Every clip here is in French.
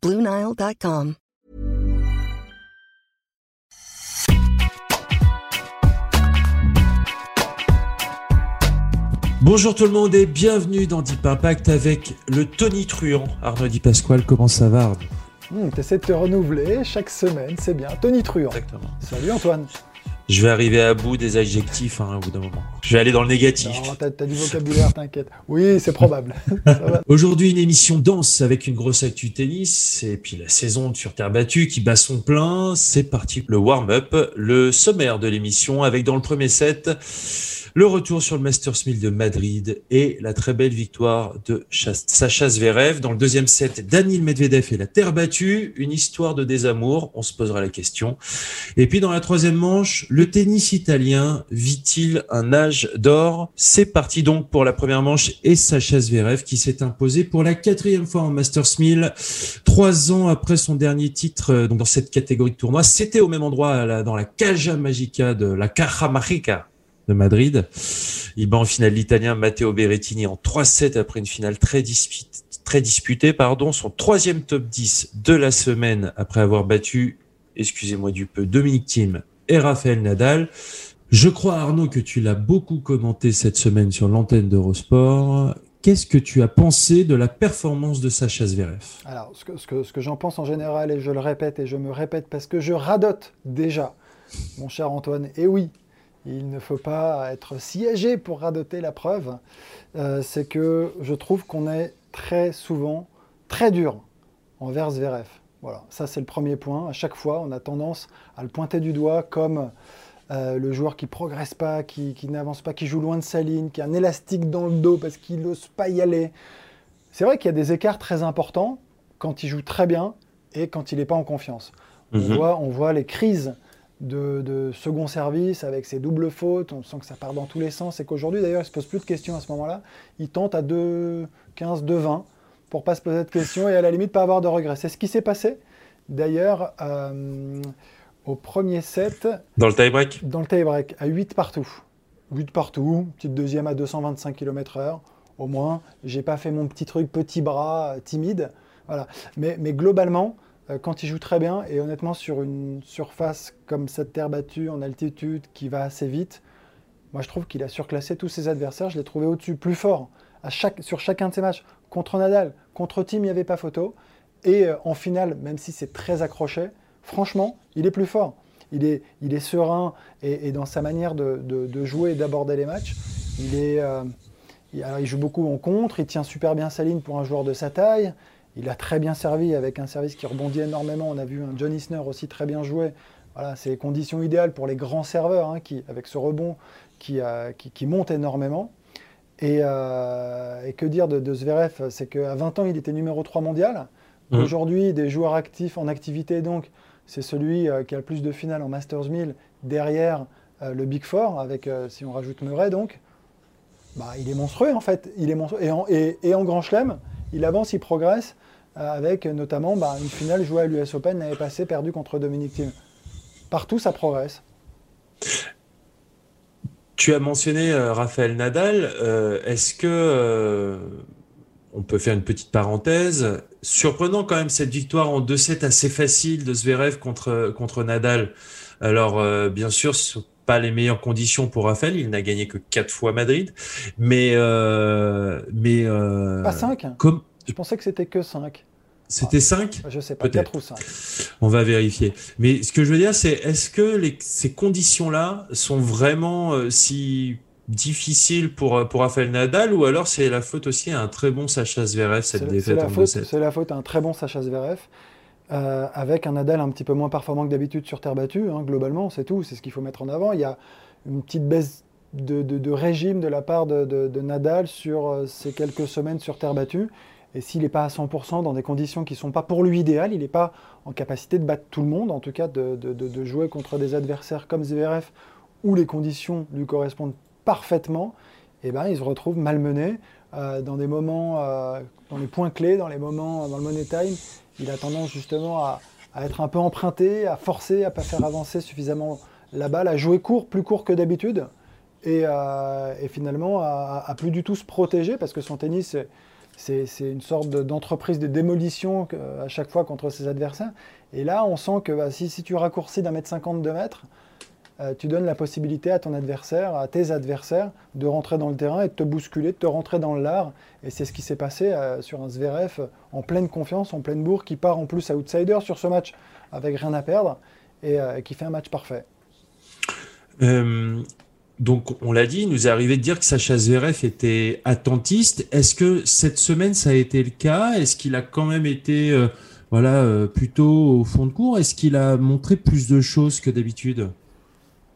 Bluenile.com. Bonjour tout le monde et bienvenue dans Deep Impact avec le Tony Truant. Arnaud Di Pasquale, comment ça va Arnaud? T'essaies de te renouveler chaque semaine, c'est bien. Tony Truant. Exactement. Salut Antoine. Je vais arriver à bout des adjectifs hein, au bout d'un moment. Je vais aller dans le négatif. T'as du vocabulaire, t'inquiète. Oui, c'est probable. Aujourd'hui, une émission dense avec une grosse actu tennis et puis la saison sur terre battue qui bat son plein. C'est parti. Le warm-up, le sommaire de l'émission avec dans le premier set le retour sur le Masters 1000 de Madrid et la très belle victoire de Sacha Zverev. Dans le deuxième set, Daniil Medvedev et la terre battue. Une histoire de désamour. On se posera la question. Et puis dans la troisième manche, le tennis italien vit-il un âge d'or? C'est parti donc pour la première manche et Sacha Zverev qui s'est imposé pour la quatrième fois en Masters 1000, trois ans après son dernier titre euh, dans cette catégorie de tournoi. C'était au même endroit dans la Caja Magica de la Caja Magica de Madrid. Il bat en finale l'italien Matteo Berrettini en 3-7 après une finale très disputée, très disputée, pardon, son troisième top 10 de la semaine après avoir battu excusez-moi du peu, Dominique Thiem et Raphaël Nadal. Je crois, Arnaud, que tu l'as beaucoup commenté cette semaine sur l'antenne d'Eurosport. Qu'est-ce que tu as pensé de la performance de Sacha Zverev? Alors, ce que, j'en pense en général, et je le répète et je me répète parce que je radote déjà, mon cher Antoine, et oui, il ne faut pas être siégé pour radoter la preuve, euh, c'est que je trouve qu'on est très souvent très dur envers Zverev. Voilà, ça c'est le premier point. À chaque fois, on a tendance à le pointer du doigt comme euh, le joueur qui progresse pas, qui, qui n'avance pas, qui joue loin de sa ligne, qui a un élastique dans le dos parce qu'il n'ose pas y aller. C'est vrai qu'il y a des écarts très importants quand il joue très bien et quand il n'est pas en confiance. On, Mhm. voit, on voit les crises de, de second service avec ses doubles fautes, on sent que ça part dans tous les sens et qu'aujourd'hui d'ailleurs il se pose plus de questions à ce moment-là. Il tente à 2-15, 2-20 pour pas se poser de questions et à la limite pas avoir de regrets. C'est ce qui s'est passé d'ailleurs euh, au premier set Dans le tie-break dans le tie-break à 8 partout. 8 partout, petite deuxième à 225 km/h. Au moins, j'ai pas fait mon petit truc petit bras euh, timide. Voilà. Mais, mais globalement, euh, quand il joue très bien, et honnêtement, sur une surface comme cette terre battue en altitude qui va assez vite, moi je trouve qu'il a surclassé tous ses adversaires. Je l'ai trouvé au-dessus, plus fort sur chacun de ses matchs. Contre Nadal, contre Tim, il n'y avait pas photo. Et euh, en finale, même si c'est très accroché, franchement, il est plus fort. Il est, serein et, dans sa manière de, jouer et d'aborder les matchs. Euh, il, joue beaucoup en contre, il tient super bien sa ligne pour un joueur de sa taille. Il a très bien servi avec un service qui rebondit énormément. On a vu un John Isner aussi très bien. Voilà, c'est les conditions idéales pour les grands serveurs, hein, qui, avec ce rebond qui monte énormément. Et, euh, et que dire de, de Zverev? C'est qu'à 20 ans, il était numéro 3 mondial. Mhm. Aujourd'hui, des joueurs actifs en activité, donc, c'est celui euh, qui a le plus de finales en Masters 1000 derrière euh, le Big Four, avec, si on rajoute Murray, donc. Bah, il est monstrueux, en fait. Il est monstrueux. Et en, et, et en Grand Chelem, il avance, il progresse, avec notamment bah, une finale jouée à l'US Open l'année passée, perdue contre Dominic Thiem. Partout, ça progresse. Tu as mentionné euh, Raphaël Nadal. Euh, Est-ce que euh, on peut faire une petite parenthèse? Surprenant quand même cette victoire en 2-7 assez facile de Zverev contre contre Nadal. Alors euh, bien sûr, ce sont pas les meilleures conditions pour Raphaël. Il n'a gagné que quatre fois Madrid, mais mais Pas 5 comme Je pensais que c'était que 5. C'était 5 Je sais pas, Peut-être. 4 ou 5. On va vérifier. Mais ce que je veux dire, c'est est-ce que les- ces conditions-là sont vraiment euh, si difficiles pour, pour Rafael Nadal ou alors c'est la faute aussi à un très bon Sacha Zverev, cette défaite la, en faute- 2-7 c'est la faute à un très bon Sacha Zverev, euh, avec un Nadal un petit peu moins performant que d'habitude sur terre battue, hein, globalement, c'est tout, c'est ce qu'il faut mettre en avant. Il y a une petite baisse de, de- de régime de la part de, de- de Nadal sur euh, ces quelques semaines sur terre battue, Et s'il n'est pas à 100% dans des conditions qui ne sont pas pour lui idéales, il n'est pas en capacité de battre tout le monde, en tout cas de, jouer contre des adversaires comme Zverev où les conditions lui correspondent parfaitement, et eh ben, il se retrouve malmené euh, dans des moments, euh, dans les points clés, dans les moments, dans le money time. Il a tendance justement à, être un peu emprunté, à forcer, à ne pas faire avancer suffisamment la balle, à jouer court, plus court que d'habitude, et, euh, finalement à, à, plus du tout se protéger parce que son tennis c'est une sorte d'entreprise de, démolition à chaque fois contre ses adversaires. Et là, on sent que bah, si, tu raccourcis d'un mètre cinquante, deux mètres, euh, tu donnes la possibilité à ton adversaire, à tes adversaires, de rentrer dans le terrain et de te bousculer, de te rentrer dans l'art. Et c'est ce qui s'est passé euh, sur un Zverev en pleine confiance, en pleine bourre, qui part en plus outsider sur ce match avec rien à perdre et euh, qui fait un match parfait. Donc, on l'a dit, il nous est arrivé de dire que Sacha Zverev était attentiste. Est-ce que cette semaine, ça a été le cas? Est-ce qu'il a quand même été euh, voilà, euh, plutôt au fond de cours? Est-ce qu'il a montré plus de choses que d'habitude?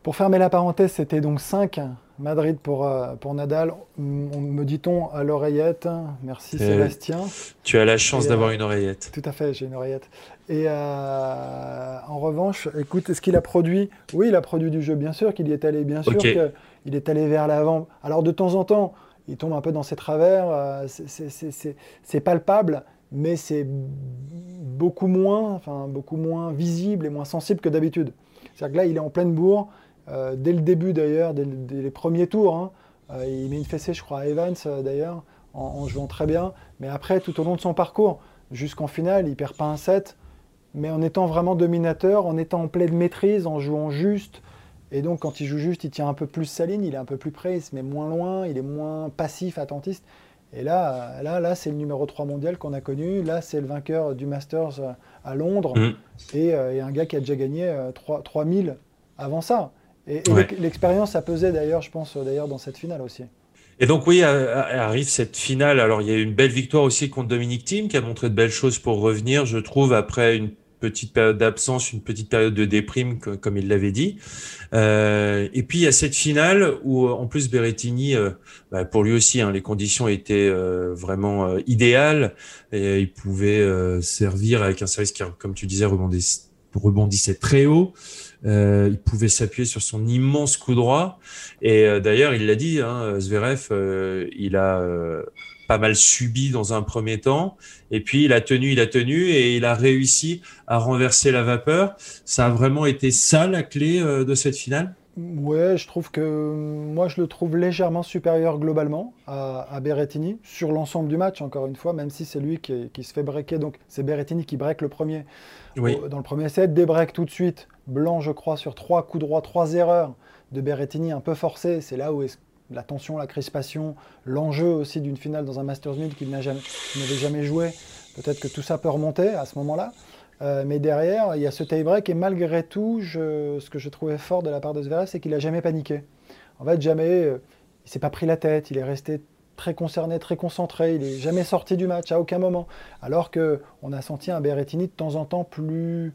Pour fermer la parenthèse, c'était donc 5 Madrid pour, euh, pour Nadal, me dit-on à l'oreillette. Merci Sébastien. Tu as la chance d'avoir une oreillette. Tout à fait, j'ai une oreillette. Et revanche, écoute, est-ce qu'il a produit? Oui, il a produit du jeu, bien sûr qu'il y est allé, bien sûr qu'il est allé vers l'avant. Alors de temps en temps, il tombe un peu dans ses travers, euh, c'est palpable, mais c'est beaucoup moins, enfin, beaucoup moins visible et moins sensible que d'habitude. C'est-à-dire que là, il est en pleine bourre, euh, dès le début d'ailleurs, dès, les premiers tours. Hein. Euh, il met une fessée, je crois, à Evans d'ailleurs, en, en, jouant très bien. Mais après, tout au long de son parcours, jusqu'en finale, il perd pas un set mais en étant vraiment dominateur, en étant en pleine maîtrise, en jouant juste. Et donc, quand il joue juste, il tient un peu plus sa ligne, il est un peu plus près, il se met moins loin, il est moins passif, attentiste. Et là, là, là c'est le numéro 3 mondial qu'on a connu. Là, c'est le vainqueur du Masters euh, à Londres. Mm. Euh, et, un gars qui a déjà gagné 3, euh, 3000 avant ça. Et, l'expérience a pesé d'ailleurs, je pense, d'ailleurs, dans cette finale aussi. Et donc oui, arrive cette finale. Alors il y a eu une belle victoire aussi contre Dominique Thiem qui a montré de belles choses pour revenir, je trouve, après une petite période d'absence, une petite période de déprime, comme il l'avait dit. Euh, et puis il y a cette finale où en plus Berrettini, euh, bah, pour lui aussi, hein, les conditions étaient euh, vraiment idéales. Il pouvait servir avec un service qui, comme tu disais, rebondissait, rebondissait très haut. il pouvait s'appuyer sur son immense coup droit. Et d'ailleurs, il l'a dit, hein, Zverev, il a pas mal subi dans un premier temps. Et puis il a tenu, il a tenu et il a réussi à renverser la vapeur. Ça a vraiment été ça la clé euh, de cette finale? Ouais, je trouve que moi je le trouve légèrement supérieur globalement à, Berrettini sur l'ensemble du match, encore une fois, même si c'est lui qui, se fait breaker. Donc c'est Berrettini qui break le premier dans le premier set, break tout de suite. Blanc, je crois, sur trois coups droits, trois erreurs de Berrettini un peu forcées. C'est là où est la tension, la crispation, l'enjeu aussi d'une finale dans un Masters 1000 qu'il n'avait jamais, joué. Peut-être que tout ça peut remonter à ce moment-là. Euh, mais derrière, il y a ce tie-break et malgré tout, ce que je trouvais fort de la part de Zverev, c'est qu'il n'a jamais paniqué. En fait, jamais, euh, il s'est pas pris la tête, il est resté très concerné, très concentré, il n'est jamais sorti du match à aucun moment. Alors qu'on a senti un Berrettini de temps en temps plus,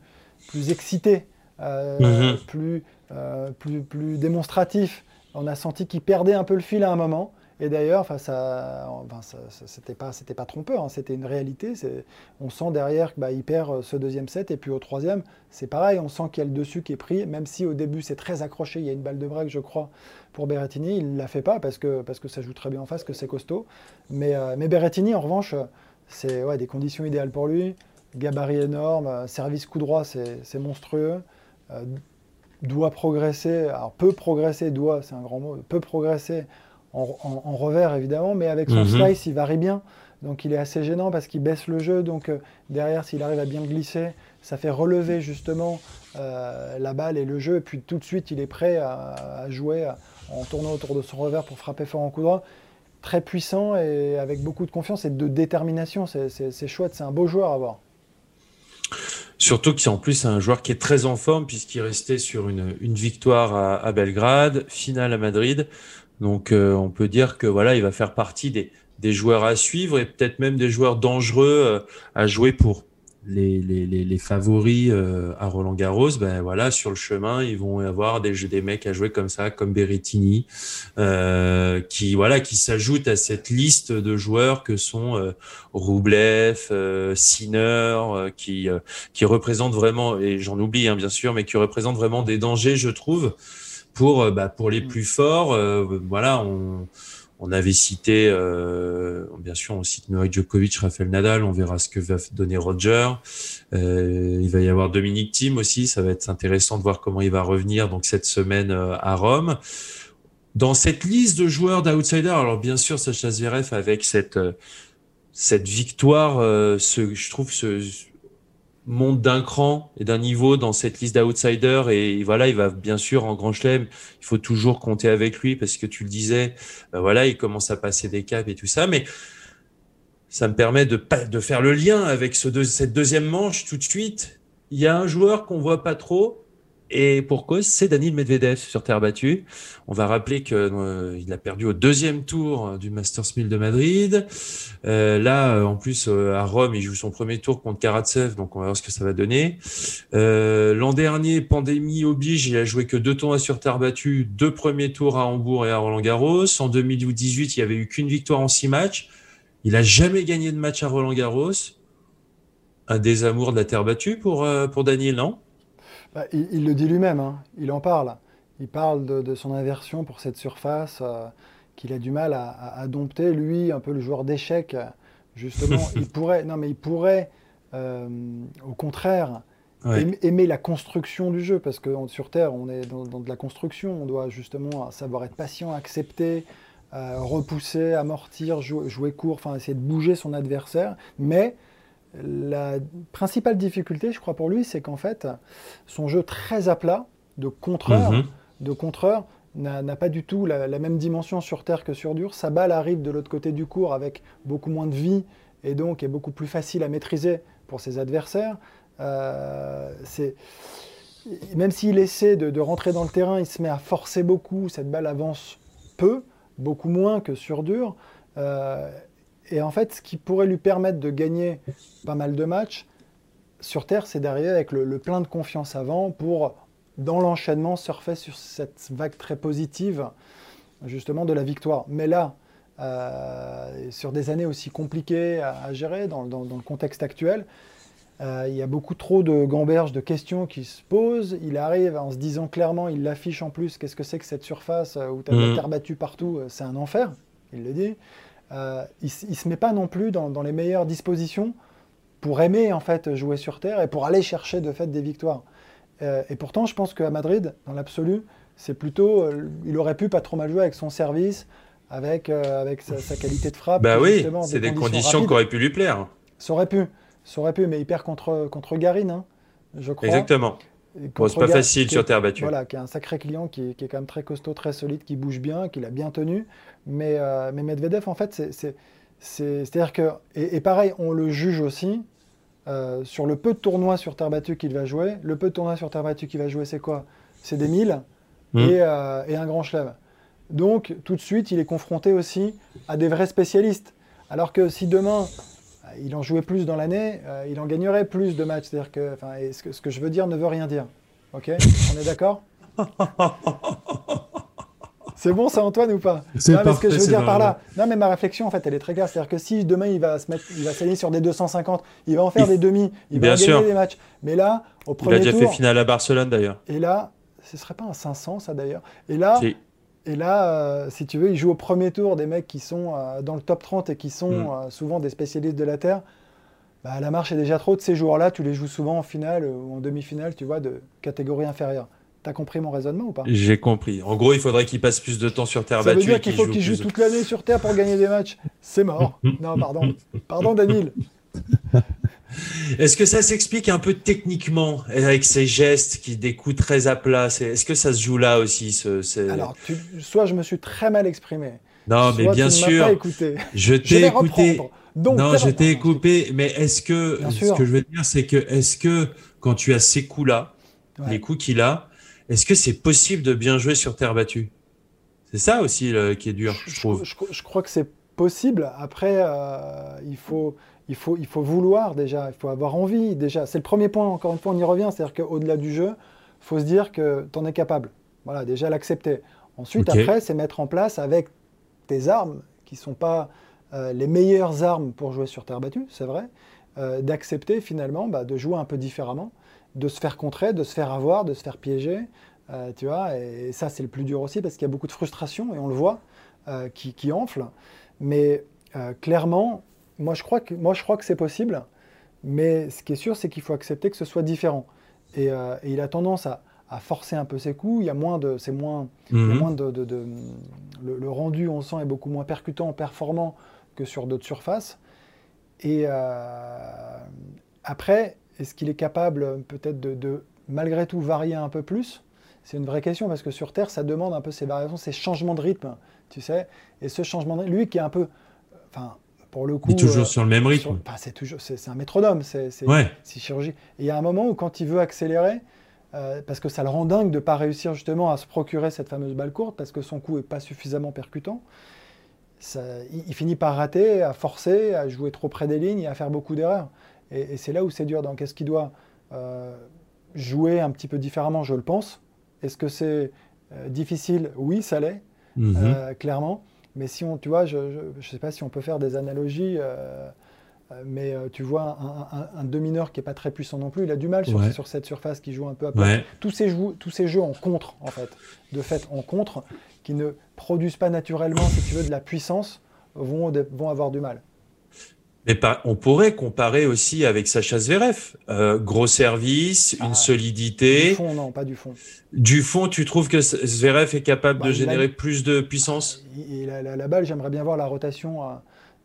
plus excité, euh, mm-hmm. plus, plus, plus démonstratif on a senti qu'il perdait un peu le fil à un moment. Et d'ailleurs, enfin, ça, c'était pas, c'était pas trompeur, hein, c'était une réalité. On sent derrière qu'il bah, perd euh, ce deuxième set et puis au troisième, c'est pareil. On sent qu'il y a le dessus qui est pris, même si au début c'est très accroché. Il y a une balle de break, je crois, pour Berrettini. Il l'a fait pas parce que parce que ça joue très bien en face, que c'est costaud. Mais euh, mais Berrettini, en revanche, c'est ouais, des conditions idéales pour lui. Gabarit énorme, euh, service coup droit, c'est monstrueux doit progresser, alors peut progresser, doit, c'est un grand mot, peut progresser en, revers évidemment, mais avec son mhm. slice, il varie bien. Donc il est assez gênant parce qu'il baisse le jeu. Donc euh, derrière, s'il arrive à bien glisser, ça fait relever justement euh, la balle et le jeu. Et puis tout de suite, il est prêt à, jouer en tournant autour de son revers pour frapper fort en coup droit. Très puissant et avec beaucoup de confiance et de détermination. C'est chouette, c'est un beau joueur à voir. Surtout que c'est en plus un joueur qui est très en forme puisqu'il restait sur une, victoire à, Belgrade, finale à Madrid. Donc euh, on peut dire que voilà, il va faire partie des, joueurs à suivre et peut-être même des joueurs dangereux euh, à jouer pour les, les, les, favoris euh, à Roland Garros, ben voilà, sur le chemin, ils vont avoir des, des mecs à jouer comme ça, comme Berrettini, euh, qui voilà, qui s'ajoutent à cette liste de joueurs que sont euh, Roublev, euh, Sinner, qui qui représentent vraiment, et j'en oublie hein, bien sûr, mais qui représentent vraiment des dangers, je trouve, pour bah, pour les mm. plus forts. voilà, on on avait cité, euh, bien sûr, on cite Novak Djokovic, Rafael Nadal. On verra ce que va donner Roger. Euh, il va y avoir Dominique Thiem aussi. Ça va être intéressant de voir comment il va revenir donc cette semaine euh, à Rome. Dans cette liste de joueurs d'outsiders, alors bien sûr, Sacha Zverev avec cette cette victoire, ce, je trouve ce, monte d'un cran et d'un niveau dans cette liste d'outsiders et voilà, il va bien sûr en Grand Chelem, il faut toujours compter avec lui parce que tu le disais, ben voilà, il commence à passer des caps et tout ça, mais ça me permet de, de faire le lien avec ce cette deuxième manche tout de suite. Il y a un joueur qu'on voit pas trop, et pour cause, c'est Daniel Medvedev sur terre battue. On va rappeler qu'il euh, a perdu au deuxième tour du Masters 1000 de Madrid. Euh, là, euh, en plus, euh, à Rome, il joue son premier tour contre Karatsev, donc on va voir ce que ça va donner. L'an dernier, pandémie oblige, il a joué que deux tournois sur terre battue, deux premiers tours à Hambourg et à Roland Garros. En 2018, il n'y avait eu qu'une victoire en six matchs. Il a jamais gagné de match à Roland Garros. Un désamour de la terre battue pour, pour Daniel, non? Bah, il, le dit lui-même, hein. il en parle. Il parle de, son aversion pour cette surface euh, qu'il a du mal à, dompter. Lui, un peu le joueur d'échecs, justement, il pourrait, non mais il pourrait, euh, au contraire, aimer, la construction du jeu, parce que sur Terre, on est dans, de la construction. On doit justement savoir être patient, accepter, euh, repousser, amortir, jouer, jouer court, enfin essayer de bouger son adversaire. Mais la principale difficulté, je crois, pour lui, c'est qu'en fait, son jeu très à plat, de contreur, mhm. de contreur n'a pas du tout la, même dimension sur terre que sur dur. Sa balle arrive de l'autre côté du cours avec beaucoup moins de vie et donc est beaucoup plus facile à maîtriser pour ses adversaires. Euh, même s'il essaie de, rentrer dans le terrain, il se met à forcer beaucoup. Cette balle avance peu, beaucoup moins que sur dur. Euh, et en fait, ce qui pourrait lui permettre de gagner pas mal de matchs sur Terre, c'est d'arriver avec le, plein de confiance avant pour, dans l'enchaînement, surfer sur cette vague très positive, justement, de la victoire. Mais là, euh, sur des années aussi compliquées à, gérer dans, le contexte actuel, euh, il y a beaucoup trop de gamberges, de questions qui se posent. Il arrive en se disant clairement, il l'affiche en plus, qu'est-ce que c'est que cette surface où tu as mmh. terre battue partout, c'est un enfer, il le dit. Euh, il ne se met pas non plus dans, les meilleures dispositions pour aimer en fait jouer sur terre et pour aller chercher de fait des victoires. Euh, et pourtant, je pense qu'à Madrid, dans l'absolu, c'est plutôt, euh, il aurait pu pas trop mal jouer avec son service, avec, avec sa, qualité de frappe. Bah oui, c'est des conditions, qui auraient pu lui plaire. Ça aurait pu, ça aurait pu, mais il perd contre, contre Garine, hein, je crois. Exactement. C'est pas facile sur terre battue. Voilà, qui est un sacré client, qui, qui, est quand même très costaud, très solide, qui bouge bien, qui l'a bien tenu. Mais, euh, mais Medvedev, en fait, c'est. à dire que. Et, pareil, on le juge aussi euh, sur le peu de tournois sur terre battue qu'il va jouer. Le peu de tournois sur terre battue qu'il va jouer, c'est quoi? C'est des 1000 mmh. euh, et, un grand chelem. Donc, tout de suite, il est confronté aussi à des vrais spécialistes. Alors que si demain, il en jouait plus dans l'année, il en gagnerait plus de matchs. C'est-à-dire que, ce que, ce que je veux dire ne veut rien dire. Ok? On est d'accord? C'est bon ça Antoine ou pas? C'est ce que je veux dire par là. Non mais ma réflexion en fait elle est très claire. C'est-à-dire que si demain il va se mettre, il va s'aligner sur des 250, il va en faire des demi, il va gagner des matchs. Mais là, au premier tour... Il a déjà fait finale à Barcelone d'ailleurs. Et là, ce serait pas un 500 ça d'ailleurs. Et là... Et là, euh, si tu veux, il joue au premier tour des mecs qui sont euh, dans le top 30 et qui sont mm. euh, souvent des spécialistes de la Terre. Bah, la marche est déjà trop de ces joueurs-là. Tu les joues souvent en finale ou en demi-finale, tu vois, de catégorie inférieure. T'as compris mon raisonnement ou pas? J'ai compris. En gros, il faudrait qu'il passe plus de temps sur terre battue. Ça veut dire qu'il faut qu'il joue, toute l'année sur terre pour gagner des matchs. C'est mort. non, pardon. Pardon, Daniel. Est-ce que ça s'explique un peu techniquement avec ces gestes qui coups très à plat Est-ce que ça se joue là aussi ce, Alors, soit je me suis très mal exprimé. Non, mais bien sûr. Je t'ai écouté. non, je t'ai écouté. Mais est-ce que ce que je veux dire, c'est que est-ce que quand tu as ces coups-là, les coups qu'il a, est-ce que c'est possible de bien jouer sur terre battue? C'est ça aussi qui est dur, je, trouve. Je, crois que c'est possible. Après, euh, il, faut, il faut, il faut vouloir déjà, il faut avoir envie déjà. C'est le premier point, encore une fois, on y revient, c'est-à-dire qu'au-delà du jeu, il faut se dire que tu en es capable. Voilà, déjà l'accepter. Ensuite, après, c'est mettre en place avec tes armes, qui ne sont pas euh, les meilleures armes pour jouer sur terre battue, c'est vrai, euh, d'accepter finalement bah, de jouer un peu différemment, de se faire contrer, de se faire avoir, de se faire piéger, euh, tu vois, et, ça c'est le plus dur aussi parce qu'il y a beaucoup de frustration, et on le voit, qui, qui, enfle. Mais clairement, moi je crois que, moi, je crois que c'est possible, mais ce qui est sûr, c'est qu'il faut accepter que ce soit différent. Et, et il a tendance à, à forcer un peu ses coups. Il y a moins de, c'est moins, mhm. moins de, de, le, rendu, on sent, est beaucoup moins percutant, performant que sur d'autres surfaces. Et euh, après, est-ce qu'il est capable peut-être de, malgré tout varier un peu plus? C'est une vraie question parce que sur Terre, ça demande un peu ces variations, ces changements de rythme, tu sais. Et ce changement de rythme, lui qui est un peu, enfin, pour le coup, il est toujours euh, sur le même rythme. c'est toujours, c'est, un métronome, c'est, c'est, chirurgie. Et il y a un moment où quand il veut accélérer, euh, parce que ça le rend dingue de ne pas réussir justement à se procurer cette fameuse balle courte, parce que son coup n'est pas suffisamment percutant. il, finit par rater, à forcer, à jouer trop près des lignes et à faire beaucoup d'erreurs. Et, c'est là où c'est dur. Donc est-ce qu'il doit euh, jouer un petit peu différemment? Je le pense. Est-ce que c'est difficile? Oui, ça l'est, mhm. clairement. Mais si on, tu vois, je ne sais pas si on peut faire des analogies. Euh, mais euh, tu vois, un, un, mineur qui n'est pas très puissant non plus, il a du mal sur, cette surface qui joue un peu à peu. Tous, ces jeux, tous ces jeux en contre, en fait, de fait en contre, qui ne produisent pas naturellement, si tu veux, de la puissance, vont, vont avoir du mal. Mais on pourrait comparer aussi avec Sacha Zverev. Euh, gros service, une ah, solidité. Du fond, non, pas du fond. Du fond, tu trouves que Zverev est capable de bah, générer plus de puissance? La, balle, j'aimerais bien voir la rotation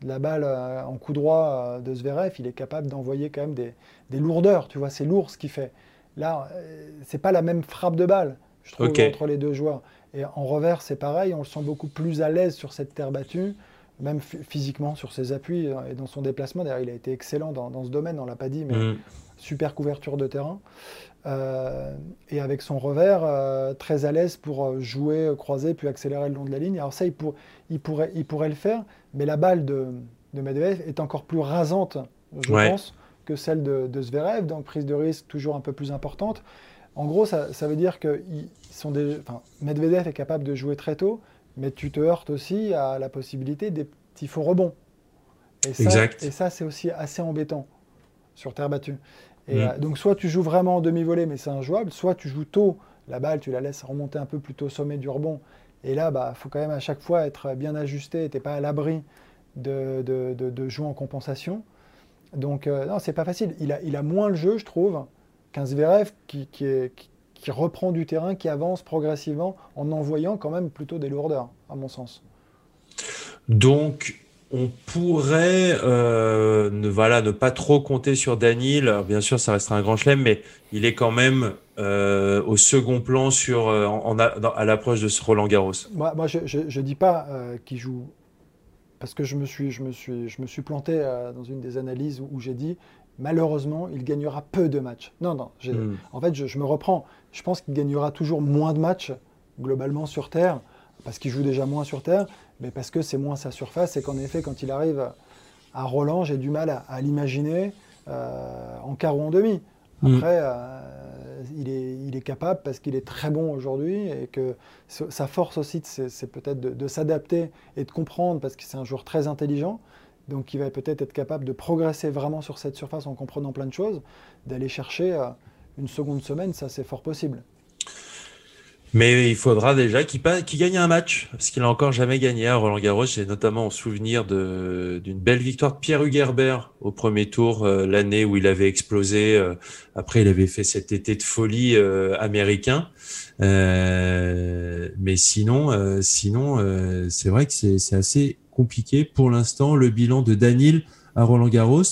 la balle euh, en coup droit euh, de Zverev, il est capable d'envoyer quand même des, lourdeurs. Tu vois, c'est lourd ce qu'il fait. Là, euh, c'est pas la même frappe de balle, je trouve, entre les deux joueurs. Et en revers, c'est pareil, on le sent beaucoup plus à l'aise sur cette terre battue, même physiquement sur ses appuis et dans son déplacement. D'ailleurs, il a été excellent dans, ce domaine, on l'a pas dit, mais mm. super couverture de terrain. et avec son revers, très à l'aise pour jouer, croiser, puis accélérer le long de la ligne. Alors ça, il, il, pourrait, il pourrait le faire, mais la balle de, de Medvedev est encore plus rasante, je pense, que celle de, de, Zverev, donc prise de risque toujours un peu plus importante. En gros, ça, veut dire que sont des, Medvedev est capable de jouer très tôt, mais tu te heurtes aussi à la possibilité des petits faux rebonds. Et ça, et ça c'est aussi assez embêtant sur terre battue. Et mm. euh, donc, soit tu joues vraiment en demi-volée, mais c'est injouable, soit tu joues tôt, la balle, tu la laisses remonter un peu plus tôt au sommet du rebond, et là, il bah, faut quand même à chaque fois être bien ajusté. Tu n'es pas à l'abri de, de, de, jouer en compensation. Donc, euh, non, c'est pas facile. Il a, il a moins le jeu, je trouve, qu'un Zverev qui, qui, qui, reprend du terrain, qui avance progressivement en envoyant quand même plutôt des lourdeurs, à mon sens. Donc, on pourrait euh, ne, voilà, ne pas trop compter sur Daniel. bien sûr, ça restera un grand chelem, mais il est quand même euh, au second plan sur, euh, en, à l'approche de ce Roland Garros. Moi, moi je ne dis pas qu'il joue, parce que je me suis, je me suis, je me suis planté dans une des analyses où, j'ai dit malheureusement, il gagnera peu de matchs. Non, non, hmm. en fait, je, je, me reprends. Je pense qu'il gagnera toujours moins de matchs globalement sur Terre, parce qu'il joue déjà moins sur Terre, mais parce que c'est moins sa surface et qu'en effet, quand il arrive à Roland, j'ai du mal à, l'imaginer euh, en quart ou en demi. Mm. Après, euh, il, est, il, est, capable parce qu'il est très bon aujourd'hui et que sa force aussi, c'est peut-être de, s'adapter et de comprendre parce que c'est un joueur très intelligent. Donc il va peut-être être capable de progresser vraiment sur cette surface en comprenant plein de choses, d'aller chercher euh, une seconde semaine, ça c'est fort possible. Mais il faudra déjà qu'il gagne un match, parce qu'il n'a encore jamais gagné à Roland Garros. J'ai notamment en souvenir d'une belle victoire de Pierre Hugerbert au premier tour, euh, l'année où il avait explosé. Euh, après, il avait fait cet été de folie euh, américain. mais sinon, sinon, c'est vrai que c'est assez compliqué pour l'instant le bilan de Daniel à Roland Garros.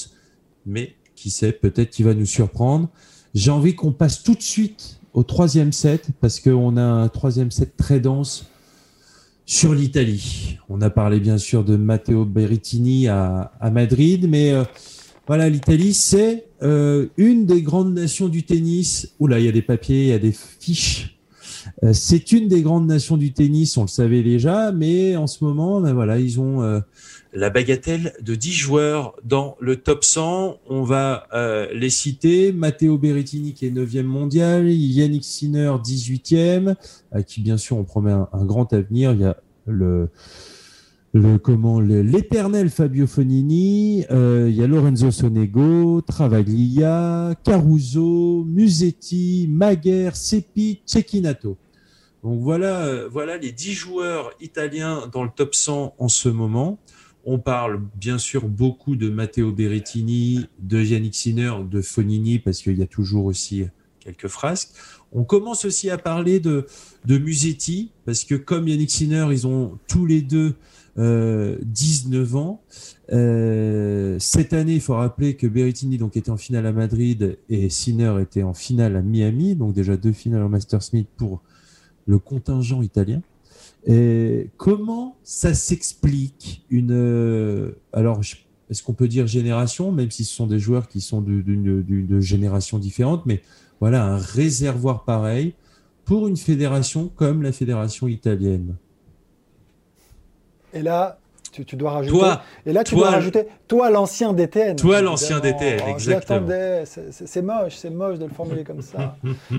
Mais qui sait, peut-être qu'il va nous surprendre. J'ai envie qu'on passe tout de suite au troisième set, parce qu'on a un troisième set très dense sur l'Italie. On a parlé bien sûr de Matteo Berrettini à, Madrid, mais euh, voilà, l'Italie, c'est euh, une des grandes nations du tennis. Oula, il y a des papiers, il y a des fiches. Euh, c'est une des grandes nations du tennis, on le savait déjà, mais en ce moment, ben voilà, ils ont la bagatelle de 10 joueurs dans le top 100. On va euh, les citer. Matteo Berrettini qui est 9e mondial, Yannick Sinner 18e, à qui bien sûr on promet un, grand avenir. Il y a le le comment l'éternel Fabio Fonini, euh, il y a Lorenzo Sonego, Travaglia, Caruso, Musetti, Maguire, Seppi, Cecchinato. Donc voilà, euh, voilà les dix joueurs italiens dans le top 100 en ce moment. On parle bien sûr beaucoup de Matteo Berrettini, de Yannick Sinner, de Fonini, parce qu'il y a toujours aussi quelques frasques. On commence aussi à parler de, Musetti, parce que comme Yannick Sinner, ils ont tous les deux 19 euh, ans. Euh, cette année, il faut rappeler que Berrettini était en finale à Madrid et Sinner était en finale à Miami, donc déjà deux finales en Master Smith pour le contingent italien. Et comment ça s'explique une euh, alors est-ce qu'on peut dire génération, même si ce sont des joueurs qui sont d'une génération différente, mais voilà un réservoir pareil pour une fédération comme la fédération italienne. Et là, tu, dois rajouter. Toi, et là, tu dois rajouter. Toi, l'ancien DTN. Toi, l'ancien DTN, oh, exactement. C'est moche, c'est moche de le formuler comme ça.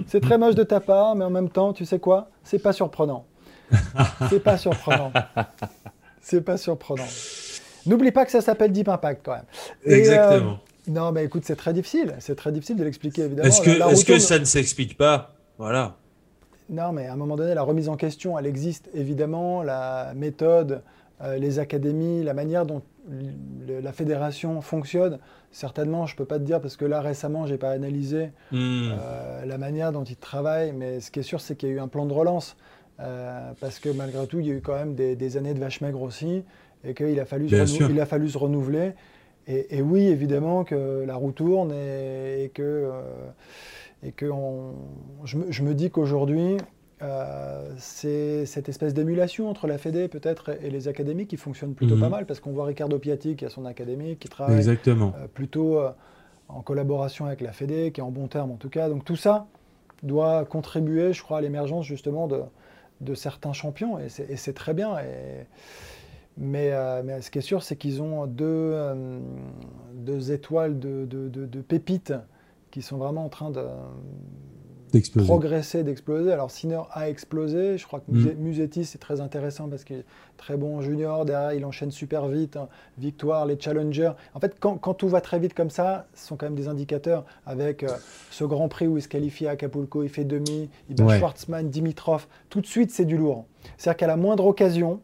c'est très moche de ta part, mais en même temps, tu sais quoi? C'est pas surprenant. c'est pas surprenant. C'est pas surprenant. N'oublie pas que ça s'appelle Deep Impact quand même. exactement. Euh, non, mais écoute, c'est très difficile. C'est très difficile de l'expliquer, évidemment. Est-ce que, est que ça ne s'explique pas? Voilà. Non, mais à un moment donné, la remise en question, elle existe évidemment. La méthode, euh, les académies, la manière dont la fédération fonctionne, certainement, je ne peux pas te dire parce que là récemment, je n'ai pas analysé hmm. euh, la manière dont ils travaillent, mais ce qui est sûr, c'est qu'il y a eu un plan de relance. Euh, parce que malgré tout, il y a eu quand même des, années de vache maigre aussi, et qu'il a, fallu se a fallu se renouveler. Et, oui, évidemment que la roue tourne et, que, et que je, je, me dis qu'aujourd'hui, euh, c'est cette espèce d'émulation entre la Fédé peut-être et les académies qui fonctionne plutôt pas mhm. mal parce qu'on voit Ricardo Piatti qui a son académie, qui travaille euh, plutôt euh, en collaboration avec la Fédé, qui est en bon terme en tout cas. Donc tout ça doit contribuer, je crois, à l'émergence justement de, de, certains champions et c'est très bien. Et, mais, ce qui est sûr, c'est qu'ils ont deux, deux étoiles de, pépites qui sont vraiment en train de progresser, d'exploser. Alors Sinner a explosé, je crois que mm. Musetti c'est très intéressant parce qu'il est très bon junior, derrière il enchaîne super vite, hein. victoire, les challengers. En fait quand, tout va très vite comme ça, ce sont quand même des indicateurs avec euh, ce Grand Prix où il se qualifie à Acapulco, il fait demi, il bat Schwartzmann, Dimitrov, tout de suite c'est du lourd. C'est-à-dire qu'à la moindre occasion,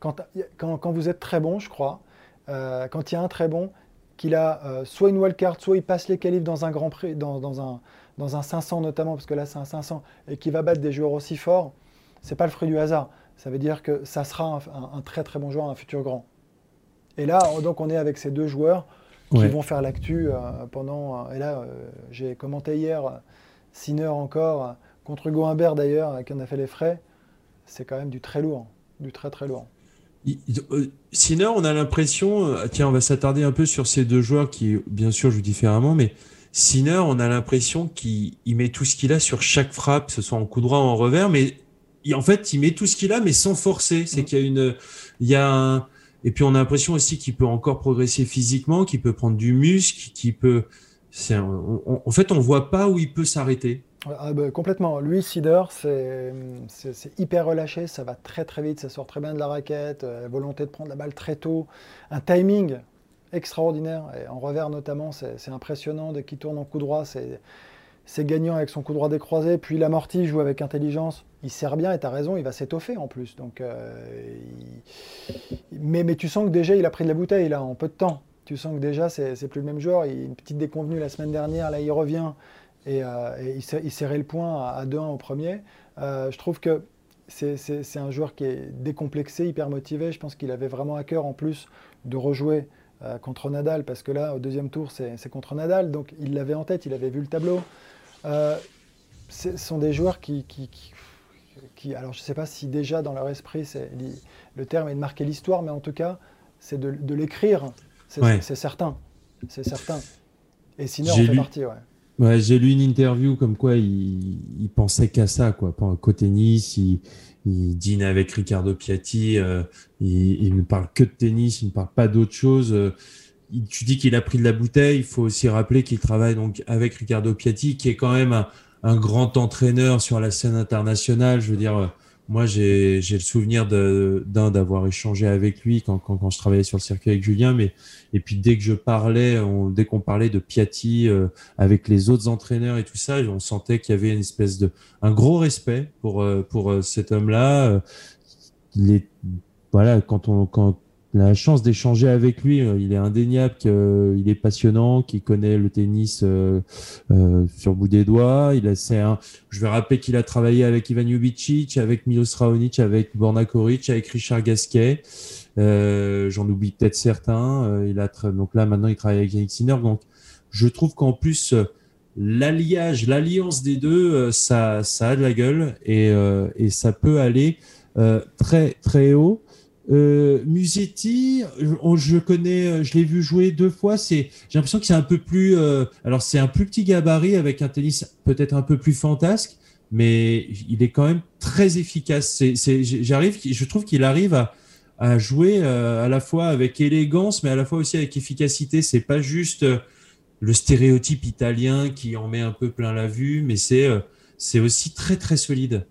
quand, quand, vous êtes très bon je crois, euh, quand il y a un très bon, qu'il a euh, soit une wildcard, soit il passe les qualifs dans un Grand Prix, dans, dans un dans un 500 notamment, parce que là c'est un 500, et qui va battre des joueurs aussi forts, c'est pas le fruit du hasard. Ça veut dire que ça sera un, très très bon joueur, un futur grand. Et là, donc on est avec ces deux joueurs qui vont faire l'actu euh, pendant. Euh, et là, euh, j'ai commenté hier Sinner encore contre Hugo Humbert d'ailleurs, qui en a fait les frais. C'est quand même du très lourd, du très très lourd. Sinner, on a l'impression, tiens, on va s'attarder un peu sur ces deux joueurs qui, bien sûr, jouent différemment, mais Sinner, on a l'impression qu'il met tout ce qu'il a sur chaque frappe, que ce soit en coup droit ou en revers, mais en fait, il met tout ce qu'il a, mais sans forcer. C'est mm. qu'il y a une, il y a un, et puis on a l'impression aussi qu'il peut encore progresser physiquement, qu'il peut prendre du muscle, qu'il peut, en fait, on voit pas où il peut s'arrêter. Ah bah, complètement. Lui, Sider, c'est hyper relâché, ça va très très vite, ça sort très bien de la raquette, euh, volonté de prendre la balle très tôt, un timing extraordinaire. Et en revers notamment, c'est impressionnant. Dès qu'il tourne en coup droit, c'est gagnant avec son coup droit décroisé. Puis l'amorti joue avec intelligence. Il sert bien et tu as raison, il va s'étoffer en plus. Donc, euh, mais, tu sens que déjà, il a pris de la bouteille là, en peu de temps. Tu sens que déjà, c'est plus le même joueur. Une petite déconvenue la semaine dernière. Là, il revient et, euh, il, serrait le point à, 2-1 au premier. Euh, je trouve que c'est un joueur qui est décomplexé, hyper motivé. Je pense qu'il avait vraiment à cœur en plus de rejouer euh, contre Nadal, parce que là, au deuxième tour, c'est contre Nadal, donc il l'avait en tête, il avait vu le tableau. Euh, ce sont des joueurs qui, qui, alors je ne sais pas si déjà dans leur esprit, c'est le terme est de marquer l'histoire, mais en tout cas, c'est de, l'écrire, c'est certain, c'est certain. Et Sinner en fait partie, ouais. Ouais, j'ai lu une interview comme quoi il, il pensait qu'à ça, quoi. Qu'au tennis, il, il dîne avec Riccardo Piatti, euh, il, il, ne parle que de tennis, il ne parle pas d'autre chose. Euh, tu dis qu'il a pris de la bouteille, il faut aussi rappeler qu'il travaille donc avec Riccardo Piatti, qui est quand même un, un grand entraîneur sur la scène internationale. Je veux dire, moi, j'ai le souvenir d'un d'avoir échangé avec lui quand, quand, quand, je travaillais sur le circuit avec Julien, mais et puis dès que je parlais, on, dès qu'on parlait de Piatti euh, avec les autres entraîneurs et tout ça, on sentait qu'il y avait une espèce de un gros respect pour euh, pour euh, cet homme-là. Il est voilà quand on quand la chance d'échanger avec lui. Euh, il est indéniable qu'il euh, est passionnant, qu'il connaît le tennis euh, euh, sur bout des doigts. Il a, un, je vais rappeler qu'il a travaillé avec Ivan Jubicic, avec Milos Raonic, avec Borna Koric, avec Richard Gasquet. Euh, j'en oublie peut-être certains. il a donc là maintenant il travaille avec Yannick Sinner. Donc je trouve qu'en plus l'alliage, l'alliance des deux, ça, ça a de la gueule et, et ça peut aller très très haut. Euh, Musetti, je, connais, euh, je l'ai vu jouer deux fois. C'est, j'ai l'impression que c'est un peu plus, euh, alors c'est un plus petit gabarit avec un tennis peut-être un peu plus fantasque, mais il est quand même très efficace. J'arrive, je trouve qu'il arrive à, jouer à la fois avec élégance, mais à la fois aussi avec efficacité. C'est pas juste le stéréotype italien qui en met un peu plein la vue, mais c'est aussi très très solide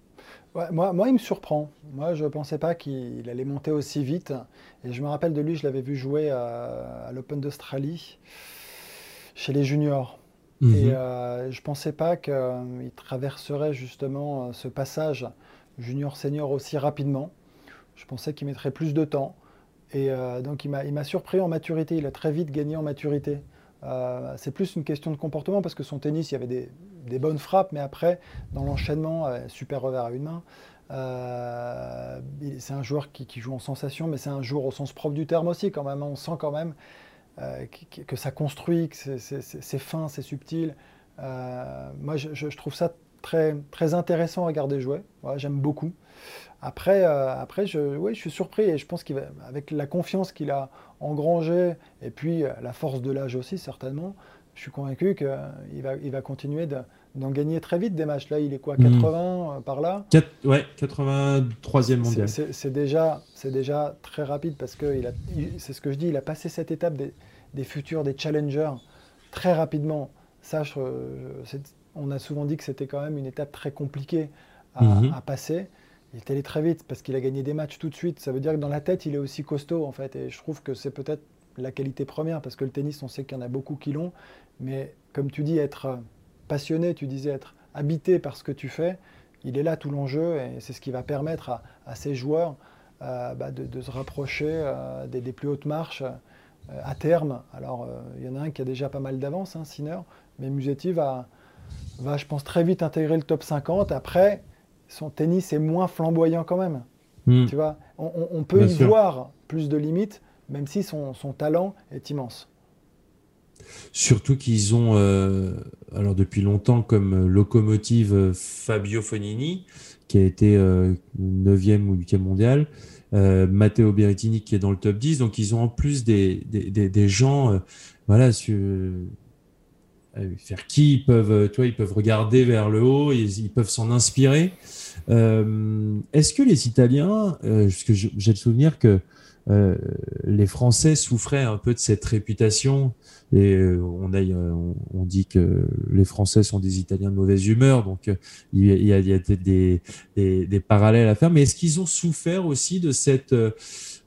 moi, moi, il me surprend. Moi, je ne pensais pas qu'il allait monter aussi vite. Et je me rappelle de lui, je l'avais vu jouer à, l'Open d'Australie, chez les juniors. Mhm. Et euh, je ne pensais pas qu'il traverserait justement ce passage junior-senior aussi rapidement. Je pensais qu'il mettrait plus de temps. Et euh, donc, il m'a surpris en maturité. Il a très vite gagné en maturité. Euh, c'est plus une question de comportement parce que son tennis, il y avait des, des bonnes frappes, mais après, dans l'enchaînement, euh, super revers à une main. Euh, c'est un joueur qui, joue en sensation, mais c'est un joueur au sens propre du terme aussi, quand même. On sent quand même euh, que, ça construit, que c'est fin, c'est subtil. moi, je, trouve ça très, très intéressant à regarder jouer. J'aime beaucoup. Après, après je, oui, je suis surpris et je pense qu'avec la confiance qu'il a engrangée et puis la force de l'âge aussi, certainement, je suis convaincu qu'il va, il va continuer d'en gagner très vite des matchs. Là, il est quoi 80 hmm. euh, par là? 4, Ouais, 83e mondial. C'est déjà, déjà très rapide parce que c'est ce que je dis, il a passé cette étape des, futurs, des challengers très rapidement. Ça, on a souvent dit que c'était quand même une étape très compliquée à, mhm. à passer. Il est allé très vite parce qu'il a gagné des matchs tout de suite. Ça veut dire que dans la tête, il est aussi costaud en fait. Et je trouve que c'est peut-être la qualité première parce que le tennis, on sait qu'il y en a beaucoup qui l'ont. Mais comme tu dis, être passionné, tu disais être habité par ce que tu fais, il est là tout l'enjeu et c'est ce qui va permettre à, ces joueurs euh, bah, de, se rapprocher euh, des, plus hautes marches euh, à terme. Alors, il y en a un qui a déjà pas mal d'avance, hein, Sinner, mais Musetti va, va, je pense, très vite intégrer le top 50. Après, son tennis est moins flamboyant quand même. Hmm. Tu vois, on, peut y voir plus de limites, même si son talent est immense. Surtout qu'ils ont, euh, alors depuis longtemps, comme locomotive euh, Fabio Fonini, qui a été 9e euh, ou 8e mondial, Matteo Berrettini qui est dans le top 10. Donc ils ont en plus des, gens, voilà, sur, faire qui ils peuvent, tu vois, ils peuvent regarder vers le haut, ils peuvent s'en inspirer. Est-ce que les Italiens, parce que j'ai le souvenir que les Français souffraient un peu de cette réputation et euh, on, a, euh, on, dit que les Français sont des Italiens de mauvaise humeur, donc euh, il y a, des, des, des, parallèles à faire. Mais est-ce qu'ils ont souffert aussi de cette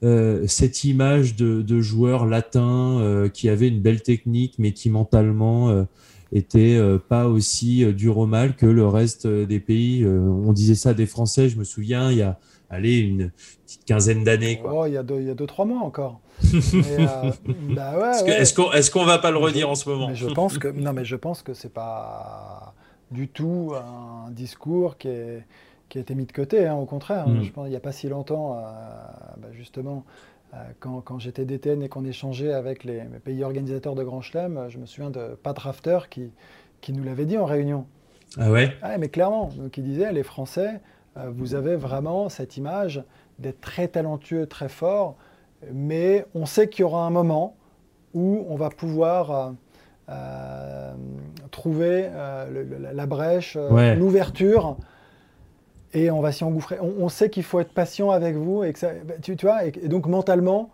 euh, cette image de, de joueurs latins euh, qui avaient une belle technique, mais qui mentalement euh, étaient pas aussi dur au mal que le reste des pays. on disait ça des Français, je me souviens, il y a allez, une petite quinzaine d'années. Oh, il, y a deux, il y a deux, trois mois encore. Euh, bah est-ce qu'on est qu'on va pas le redire en ce moment? je pense que non, mais je pense que c'est pas du tout un discours qui est qui a été mis de côté. Hein, au contraire, mm. je pense il n'y a pas si longtemps, euh, bah, justement. Euh, quand, quand j'étais DTN et qu'on échangeait avec les, pays organisateurs de Grand Chelem, je me souviens de Pat Rafter qui, qui nous l'avait dit en réunion. Ah ouais? Ah, Mais clairement, donc il disait, les Français, vous avez vraiment cette image d'être très talentueux, très fort, mais on sait qu'il y aura un moment où on va pouvoir euh, trouver la brèche, l'ouverture et on va s'y engouffrer. On, sait qu'il faut être patient avec vous et que ça, tu, vois, et, donc mentalement,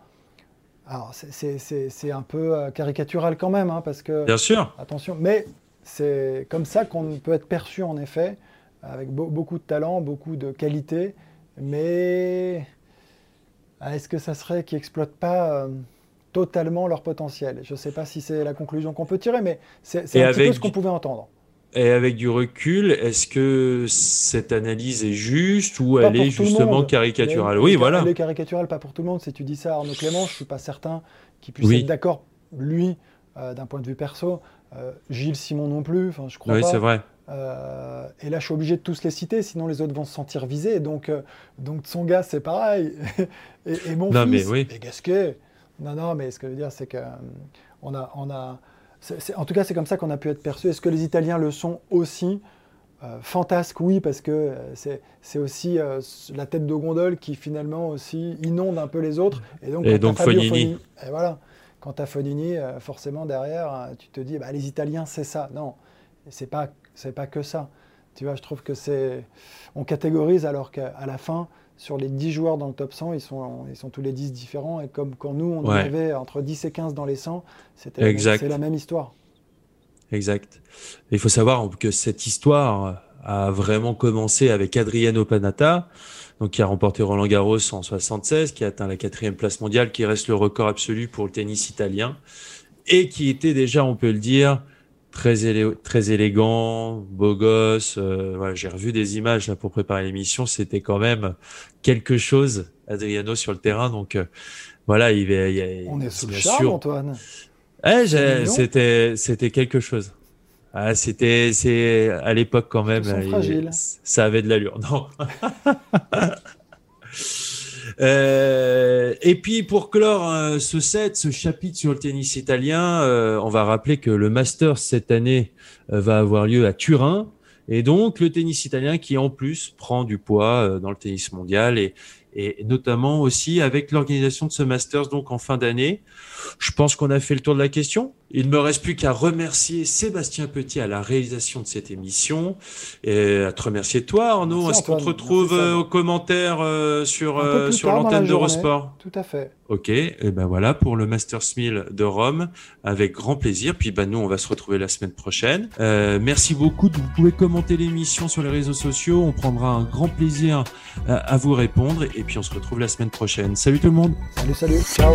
alors c'est un peu euh, caricatural quand même, hein, parce que bien sûr, attention, mais c'est comme ça qu'on peut être perçu en effet, avec beaucoup de talent, beaucoup de qualité, mais est-ce que ça serait qu'ils n'exploitent pas euh, totalement leur potentiel? Je ne sais pas si c'est la conclusion qu'on peut tirer, mais c'est un petit peu ce qu'on pouvait entendre. Et avec du recul, est-ce que cette analyse est juste ou elle est justement caricaturale? Oui, voilà. Elle est caricaturale, pas pour tout le monde. Si tu dis ça à Arnaud Clément, je ne suis pas certain qu'il puisse être d'accord, lui, euh, d'un point de vue perso. Euh, Gilles Simon non plus, je crois oui, pas. Oui, c'est vrai. Euh, et là, je suis obligé de tous les citer, sinon les autres vont se sentir visés. Donc, donc son gars, c'est pareil. et, mon non, fils, mais oui. et Gasquet. Non, non, mais ce que je veux dire, c'est qu'on on a, on a en tout cas, c'est comme ça qu'on a pu être perçu. Est-ce que les Italiens le sont aussi? Euh, Fantasque, oui, parce que euh, c'est aussi euh, la tête de gondole qui finalement aussi inonde un peu les autres. Et donc, et donc Fonini. et voilà, quand tu as Fonini, forcément derrière, tu te dis, bah, les Italiens, c'est ça. Non, c'est pas, pas que ça. Tu vois, je trouve que c'est. On catégorise alors qu'à la fin, sur les 10 joueurs dans le top 100, ils sont, ils sont tous les 10 différents. Et comme quand nous, on avait entre 10 et 15 dans les 100, c'était c'est la même histoire. Exact. il faut savoir que cette histoire a vraiment commencé avec Adriano Panata, donc qui a remporté Roland Garros en 76, qui a atteint la quatrième place mondiale, qui reste le record absolu pour le tennis italien, et qui était déjà, on peut le dire, très, très élégant, beau gosse. Euh, voilà, j'ai revu des images là pour préparer l'émission. C'était quand même quelque chose, Adriano sur le terrain. Donc euh, voilà, il, il, On est sous le charme, Antoine. Eh, c'était c'était quelque chose. Ah, c'était c'est à l'époque quand même. ça avait de l'allure, non? Euh, et puis pour clore euh, ce set, ce chapitre sur le tennis italien, euh, on va rappeler que le Masters cette année va avoir lieu à Turin. Et donc le tennis italien qui en plus prend du poids dans le tennis mondial et, et notamment aussi avec l'organisation de ce Masters donc en fin d'année. Je pense qu'on a fait le tour de la question. Il ne me reste plus qu'à remercier Sébastien Petit à la réalisation de cette émission et à te remercier toi Arnaud. Est-ce qu'on te retrouve euh, aux commentaires euh, sur, euh, sur l'antenne d'Eurosport Tout à fait. Ok, et ben voilà pour le Masters 1000 de Rome avec grand plaisir. Puis ben nous on va se retrouver la semaine prochaine. merci beaucoup. Vous pouvez commenter l'émission sur les réseaux sociaux. On prendra un grand plaisir à, à vous répondre et puis on se retrouve la semaine prochaine. Salut tout le monde. Salut salut. Ciao.